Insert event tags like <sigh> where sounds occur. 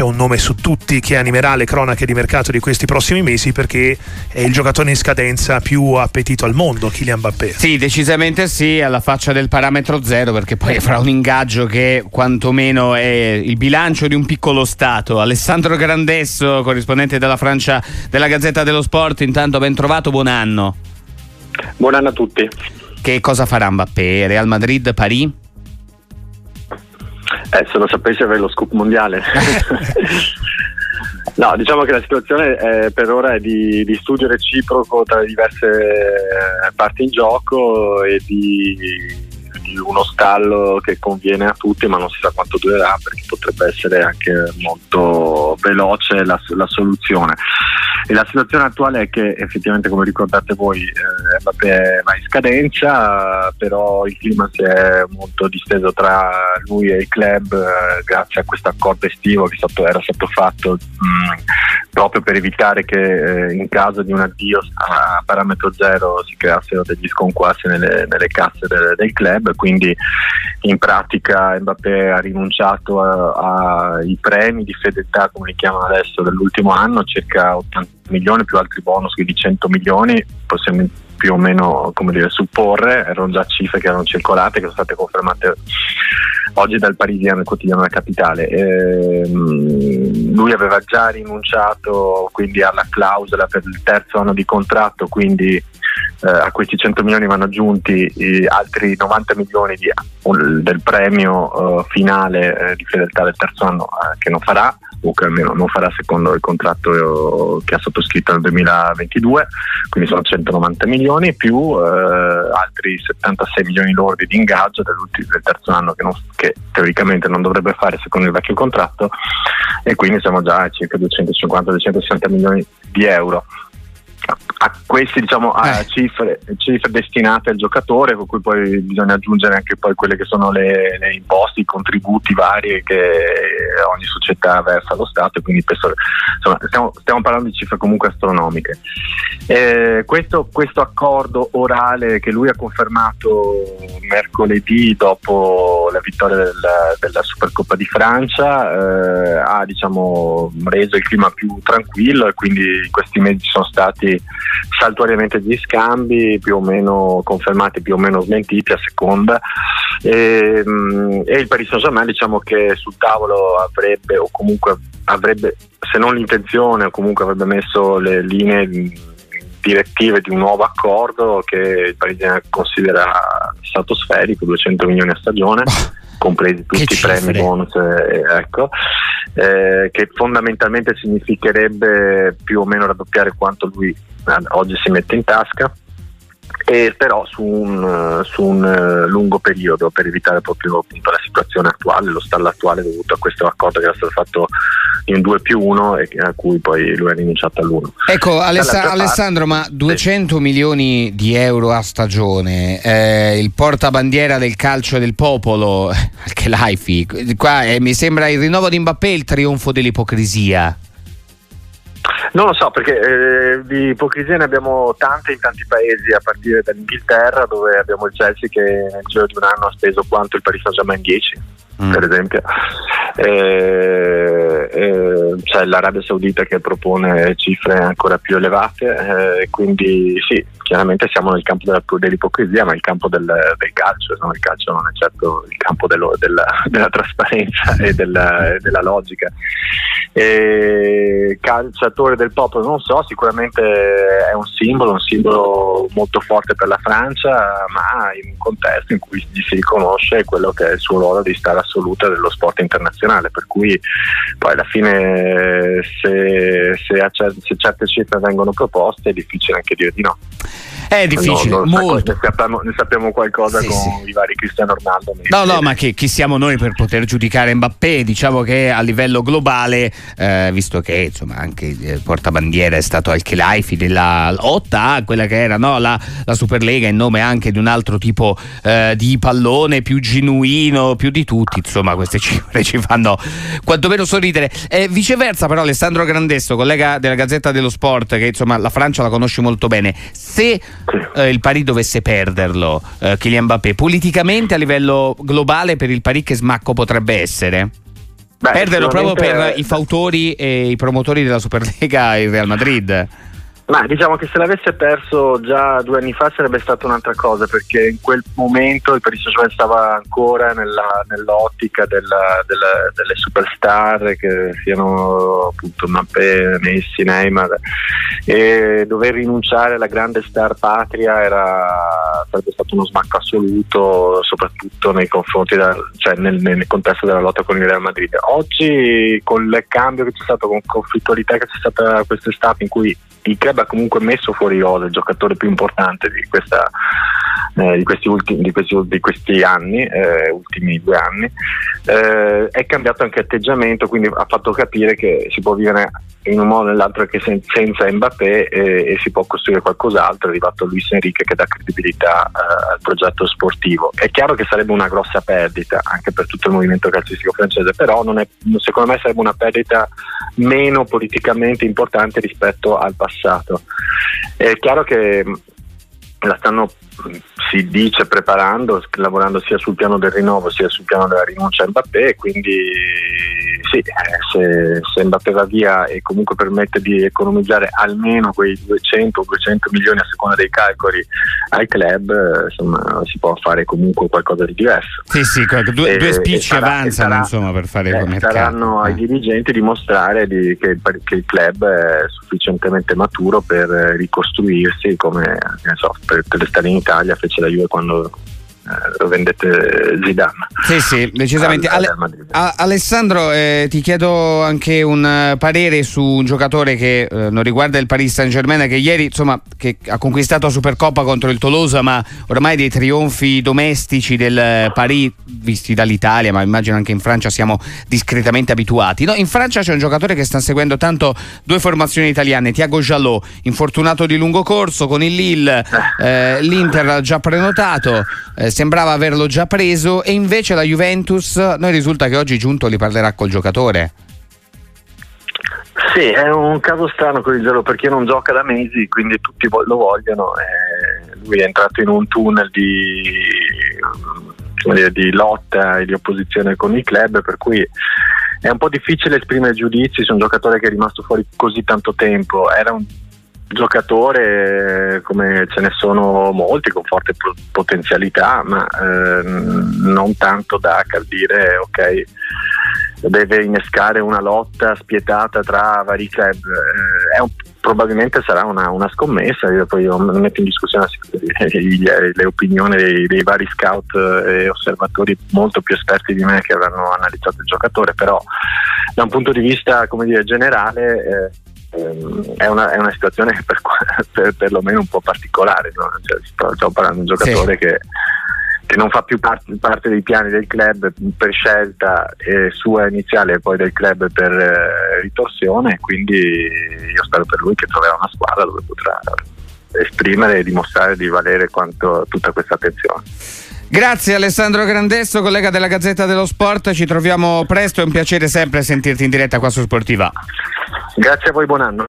c'è un nome su tutti che animerà le cronache di mercato di questi prossimi mesi perché è il giocatore in scadenza più appetito al mondo, Kylian Mbappé. Sì, decisamente sì, alla faccia del parametro zero perché poi <laughs> avrà un ingaggio che quantomeno è il bilancio di un piccolo Stato. Alessandro Grandesso, corrispondente della Francia della Gazzetta dello Sport, intanto ben trovato, buon anno. Buon anno a tutti. Che cosa farà Mbappé? Real Madrid, Paris? Eh, se lo sapessi avrei lo scoop mondiale. <laughs> no, diciamo che la situazione è, per ora è di, di, studio reciproco tra le diverse eh, parti in gioco e di, di, uno stallo che conviene a tutti, ma non si sa quanto durerà perché potrebbe essere anche molto veloce la, la soluzione. E la situazione attuale è che effettivamente, come ricordate voi, eh, Mbappé va in scadenza, però il clima si è molto disteso tra lui e il club eh, grazie a questo accordo estivo che stato, era stato fatto mh, mm, proprio per evitare che eh, in caso di un addio a parametro zero si creassero degli sconquassi nelle, nelle casse del, del, club. Quindi in pratica Mbappé ha rinunciato ai premi di fedeltà, come li chiamano adesso, dell'ultimo anno, circa 80 milioni più altri bonus di 100 milioni, possiamo più o meno dire, supporre, erano già cifre che erano circolate, che sono state confermate oggi dal Parisiano, il quotidiano della capitale. Ehm, lui aveva già rinunciato quindi alla clausola per il terzo anno di contratto, quindi eh, a questi 100 milioni vanno aggiunti eh, altri 90 milioni di, del premio eh, finale eh, di fedeltà del terzo anno eh, che non farà o che almeno non farà secondo il contratto che ha sottoscritto nel 2022, quindi sono 190 milioni più eh, altri 76 milioni lordi di ingaggio del terzo anno che, non, che, teoricamente non dovrebbe fare secondo il vecchio contratto e quindi siamo già a circa 250-260 milioni di euro a queste diciamo, a eh. cifre, cifre, destinate al giocatore, con cui poi bisogna aggiungere anche poi quelle che sono le, le imposte, i contributi vari che ogni società versa allo Stato, quindi questo, insomma, stiamo, stiamo, parlando di cifre comunque astronomiche. Eh, questo, questo, accordo orale che lui ha confermato mercoledì dopo la vittoria della, della Supercoppa di Francia eh, ha diciamo, reso il clima più tranquillo e quindi in questi mesi sono stati saltuariamente gli scambi più o meno confermati, più o meno smentiti a seconda. E, mm, e il Paris Saint-Germain diciamo che sul tavolo avrebbe o comunque avrebbe se non l'intenzione o comunque avrebbe messo le linee direttive di un nuovo accordo che il Parisien considera stratosferico, 200 milioni a stagione compresi tutti i premi bonus, eh, ecco, eh, che fondamentalmente significherebbe più o meno raddoppiare quanto lui eh, oggi si mette in tasca e però su un, su un, eh, lungo periodo per evitare proprio appunto, la situazione attuale, lo stallo attuale dovuto a questo accordo che era stato fatto in 2 più 1 e a cui poi lui ha rinunciato all'1. Ecco Alessa- Alessandro, ma 200 sì. milioni di euro a stagione, eh, il portabandiera del calcio del popolo, <laughs> anche l'AIFI, qua eh, mi sembra il rinnovo di Mbappé il trionfo dell'ipocrisia. Non lo so, perché eh, di ipocrisia ne abbiamo tante in tanti paesi, a partire dall'Inghilterra, dove abbiamo il Chelsea che nel giro di un anno ha speso quanto il Paris Saint-Germain 10, mm. per esempio. Eh, c'è l'Arabia Saudita che propone cifre ancora più elevate, eh, quindi sì, chiaramente siamo nel campo della, dell'ipocrisia, ma il campo del, del calcio, no? il calcio non è certo il campo dello, della, <laughs> della, trasparenza e della, della logica. E calciatore del popolo, non so, sicuramente è un simbolo, un simbolo molto forte per la Francia, ma in un contesto in cui gli si riconosce quello che è il suo ruolo di stare assoluta dello sport internazionale, per cui poi alla fine se, se, se certe cifre vengono proposte è difficile anche dire di no. È difficile, no, molto. Ne sappiamo, ne sappiamo qualcosa sì, con sì. i vari Cristiano Ronaldo. No, no, ma che, chi siamo noi per poter giudicare Mbappé? Diciamo che a livello globale, eh, visto che insomma anche il portabandiera è stato al Chelaifi della lotta, quella che era no, la, la, Superlega in nome anche di un altro tipo eh, di pallone più genuino, più di tutti, insomma queste <laughs> cifre ci fanno quantomeno sorridere. Eh, viceversa però Alessandro Grandesso, collega della Gazzetta dello Sport, che insomma la Francia la conosce molto bene, se eh, il Paris dovesse perderlo, eh, Kylian Mbappé, politicamente a livello globale per il Paris che smacco potrebbe essere? Beh, Perderlo proprio per i fautori e i promotori della Superlega e il Real Madrid. Ma diciamo che se l'avesse perso già due anni fa sarebbe stata un'altra cosa perché in quel momento il Paris Saint-Germain stava ancora nella, nell'ottica della, della, delle superstar che siano appunto Mbappé, Messi, Neymar e dover rinunciare alla grande star patria era, sarebbe stato uno smacco assoluto soprattutto nei confronti da, cioè nel, nel, contesto della lotta con il Real Madrid. Oggi con il cambio che c'è stato, con conflittualità che c'è stata quest'estate in cui il club ha comunque messo fuori Rosa, il giocatore più importante di, questa, eh, di, questi, ultimi, di, questi, di questi, anni, eh, ultimi due anni, eh, è cambiato anche atteggiamento, quindi ha fatto capire che si può vivere in un modo o nell'altro che sen- senza Mbappé e si può costruire qualcos'altro, è arrivato Luis Enrique che dà credibilità eh, al progetto sportivo. È chiaro che sarebbe una grossa perdita anche per tutto il movimento calcistico francese, però è, secondo me sarebbe una perdita meno politicamente importante rispetto al passato. È chiaro che la stanno si dice preparando, lavorando sia sul piano del rinnovo sia sul piano della rinuncia a Mbappé, quindi sì, eh, se, se Mbappé via e comunque permette di economizzare almeno quei 200 200 milioni a seconda dei calcoli al club, eh, insomma si può fare comunque qualcosa di diverso. Sì, sì, due, due spicci avanzano sarà, insomma per fare eh, mercato. Saranno ai dirigenti dimostrare di, che, che, il club è sufficientemente maturo per ricostruirsi come so, per, per restare in Italia fece la Juve quando lo vendette Zidane. Sì, sì, decisamente. Al, al Alessandro, eh, ti chiedo anche un eh, parere su un giocatore che eh, non riguarda il Paris Saint Germain, che ieri insomma, che ha conquistato la Supercoppa contro il Tolosa, ma ormai dei trionfi domestici del Paris, visti dall'Italia, ma immagino anche in Francia siamo discretamente abituati. No, in Francia c'è un giocatore che sta seguendo tanto due formazioni italiane, Thiago Jalot, infortunato di lungo corso con il Lille, eh, l'Inter ha già prenotato. Eh, sembrava averlo già preso e invece la Juventus, noi risulta che oggi Giunto li parlerà col giocatore. Sì, è un caso strano gelo perché non gioca da mesi, quindi tutti lo vogliono. Eh, lui è entrato in un tunnel di, di lotta e di opposizione con i club, per cui è un po' difficile esprimere giudizi su un giocatore che è rimasto fuori così tanto tempo. Era un giocatore come ce ne sono molti con forte potenzialità, ma eh, non tanto da dire ok deve innescare una lotta spietata tra vari club. Eh, un, probabilmente sarà una, una, scommessa, io poi non metto in discussione le, <laughs> le opinioni dei, dei, vari scout e osservatori molto più esperti di me che avranno analizzato il giocatore, però da un punto di vista dire, generale eh, Ehm, è, una, è, una, situazione <laughs> per, per, perlomeno un po' particolare. No? Cioè, stiamo parlando di un giocatore sì. che, che, non fa più parte, parte, dei piani del club per scelta eh, sua iniziale e poi del club per eh, ritorsione. Quindi io spero per lui che troverà una squadra dove potrà esprimere e dimostrare di valere quanto tutta questa attenzione. Grazie Alessandro Grandesso, collega della Gazzetta dello Sport, ci troviamo presto, è un piacere sempre sentirti in diretta qua su Sportiva. Grazie a voi, buon anno.